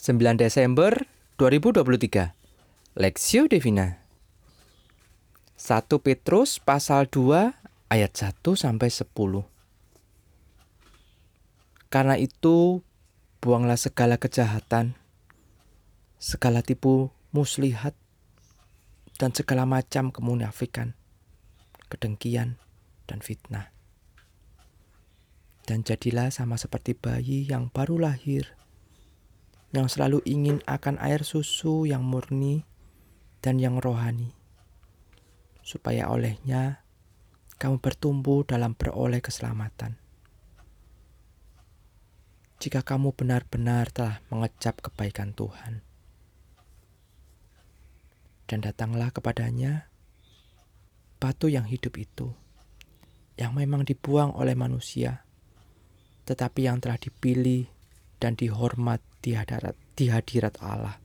9 Desember 2023 Lexio Divina 1 Petrus pasal 2 ayat 1 sampai 10 Karena itu buanglah segala kejahatan segala tipu muslihat dan segala macam kemunafikan kedengkian dan fitnah. Dan jadilah sama seperti bayi yang baru lahir yang selalu ingin akan air susu yang murni dan yang rohani, supaya olehnya kamu bertumbuh dalam beroleh keselamatan. Jika kamu benar-benar telah mengecap kebaikan Tuhan, dan datanglah kepadanya batu yang hidup itu, yang memang dibuang oleh manusia, tetapi yang telah dipilih dan dihormat di hadirat, di hadirat Allah.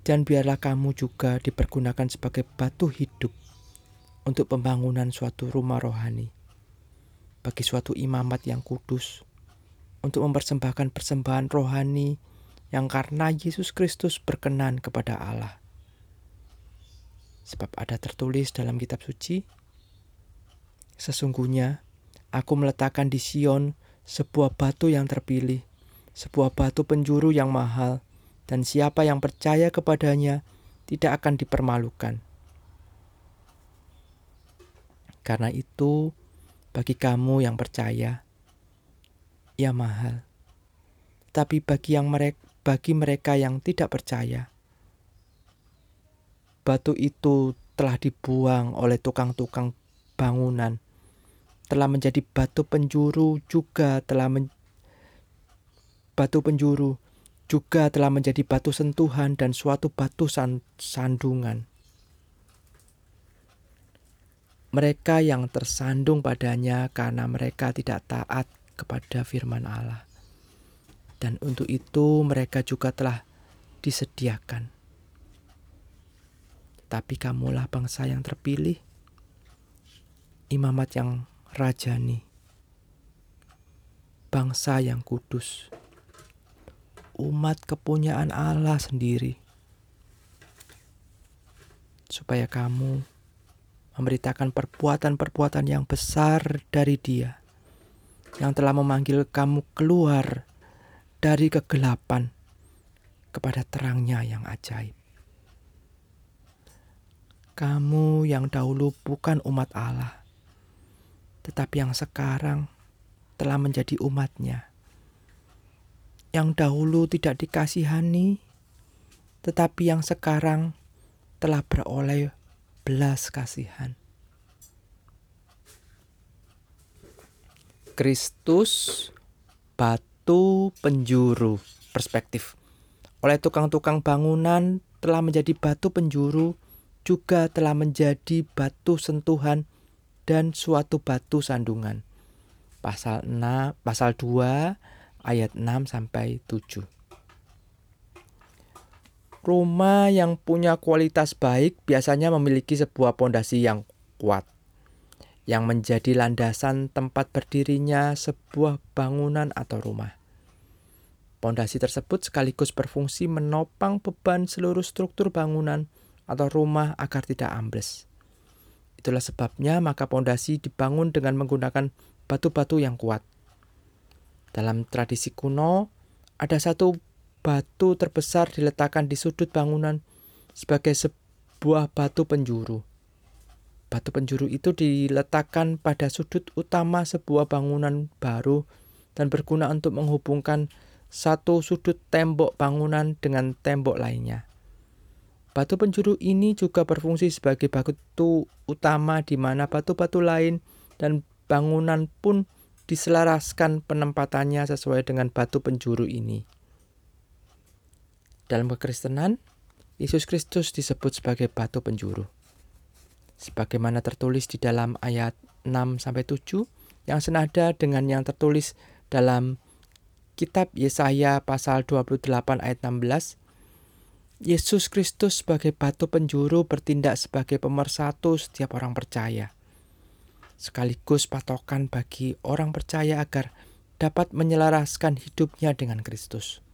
Dan biarlah kamu juga dipergunakan sebagai batu hidup untuk pembangunan suatu rumah rohani, bagi suatu imamat yang kudus, untuk mempersembahkan persembahan rohani yang karena Yesus Kristus berkenan kepada Allah. Sebab ada tertulis dalam kitab suci, Sesungguhnya aku meletakkan di Sion sebuah batu yang terpilih, sebuah batu penjuru yang mahal, dan siapa yang percaya kepadanya tidak akan dipermalukan. Karena itu, bagi kamu yang percaya, ia mahal. Tapi bagi yang mereka, bagi mereka yang tidak percaya, batu itu telah dibuang oleh tukang-tukang bangunan telah menjadi batu penjuru juga telah men batu penjuru juga telah menjadi batu sentuhan dan suatu batu san sandungan. Mereka yang tersandung padanya karena mereka tidak taat kepada firman Allah. Dan untuk itu mereka juga telah disediakan. Tapi kamulah bangsa yang terpilih, imamat yang rajani, bangsa yang kudus, umat kepunyaan Allah sendiri, supaya kamu memberitakan perbuatan-perbuatan yang besar dari Dia yang telah memanggil kamu keluar dari kegelapan kepada terangnya yang ajaib. Kamu yang dahulu bukan umat Allah, tetapi yang sekarang telah menjadi umatnya. Yang dahulu tidak dikasihani, tetapi yang sekarang telah beroleh belas kasihan. Kristus batu penjuru perspektif. Oleh tukang-tukang bangunan telah menjadi batu penjuru, juga telah menjadi batu sentuhan dan suatu batu sandungan. Pasal 6, pasal 2 ayat 6 sampai 7. Rumah yang punya kualitas baik biasanya memiliki sebuah pondasi yang kuat yang menjadi landasan tempat berdirinya sebuah bangunan atau rumah. Pondasi tersebut sekaligus berfungsi menopang beban seluruh struktur bangunan atau rumah agar tidak ambles. Itulah sebabnya maka pondasi dibangun dengan menggunakan batu-batu yang kuat. Dalam tradisi kuno, ada satu batu terbesar diletakkan di sudut bangunan sebagai sebuah batu penjuru. Batu penjuru itu diletakkan pada sudut utama sebuah bangunan baru dan berguna untuk menghubungkan satu sudut tembok bangunan dengan tembok lainnya. Batu penjuru ini juga berfungsi sebagai batu utama di mana batu-batu lain dan bangunan pun diselaraskan penempatannya sesuai dengan batu penjuru ini. Dalam kekristenan, Yesus Kristus disebut sebagai batu penjuru. Sebagaimana tertulis di dalam ayat 6 7 yang senada dengan yang tertulis dalam kitab Yesaya pasal 28 ayat 16 Yesus Kristus sebagai batu penjuru bertindak sebagai pemersatu setiap orang percaya. Sekaligus patokan bagi orang percaya agar dapat menyelaraskan hidupnya dengan Kristus.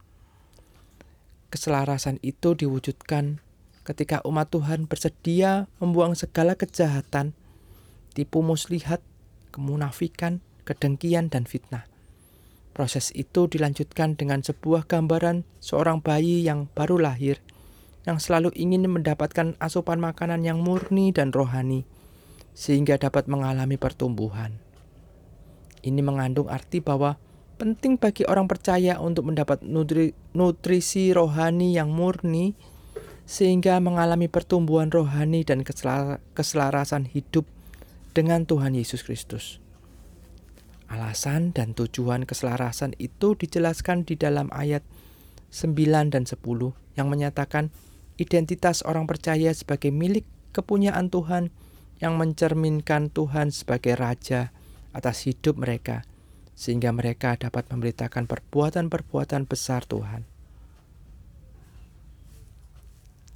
keselarasan itu diwujudkan ketika umat Tuhan bersedia membuang segala kejahatan, tipu muslihat, kemunafikan, kedengkian, dan fitnah. Proses itu dilanjutkan dengan sebuah gambaran seorang bayi yang baru lahir, yang selalu ingin mendapatkan asupan makanan yang murni dan rohani, sehingga dapat mengalami pertumbuhan. Ini mengandung arti bahwa penting bagi orang percaya untuk mendapat nutri, nutrisi rohani yang murni, sehingga mengalami pertumbuhan rohani dan keselarasan hidup dengan Tuhan Yesus Kristus. Alasan dan tujuan keselarasan itu dijelaskan di dalam ayat 9 dan 10 yang menyatakan identitas orang percaya sebagai milik kepunyaan Tuhan yang mencerminkan Tuhan sebagai Raja atas hidup mereka, sehingga mereka dapat memberitakan perbuatan-perbuatan besar Tuhan.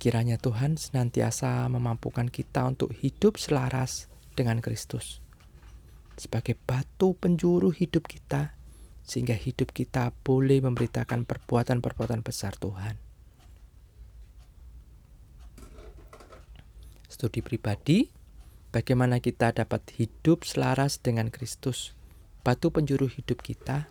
Kiranya Tuhan senantiasa memampukan kita untuk hidup selaras dengan Kristus sebagai batu penjuru hidup kita, sehingga hidup kita boleh memberitakan perbuatan-perbuatan besar Tuhan. Studi pribadi, bagaimana kita dapat hidup selaras dengan Kristus, batu penjuru hidup kita.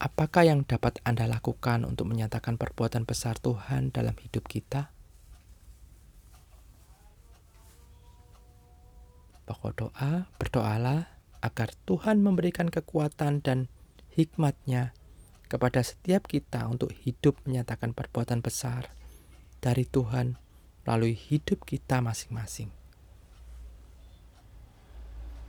Apakah yang dapat Anda lakukan untuk menyatakan perbuatan besar Tuhan dalam hidup kita? Pokok doa, berdoalah agar Tuhan memberikan kekuatan dan hikmatnya kepada setiap kita untuk hidup menyatakan perbuatan besar dari Tuhan melalui hidup kita masing-masing.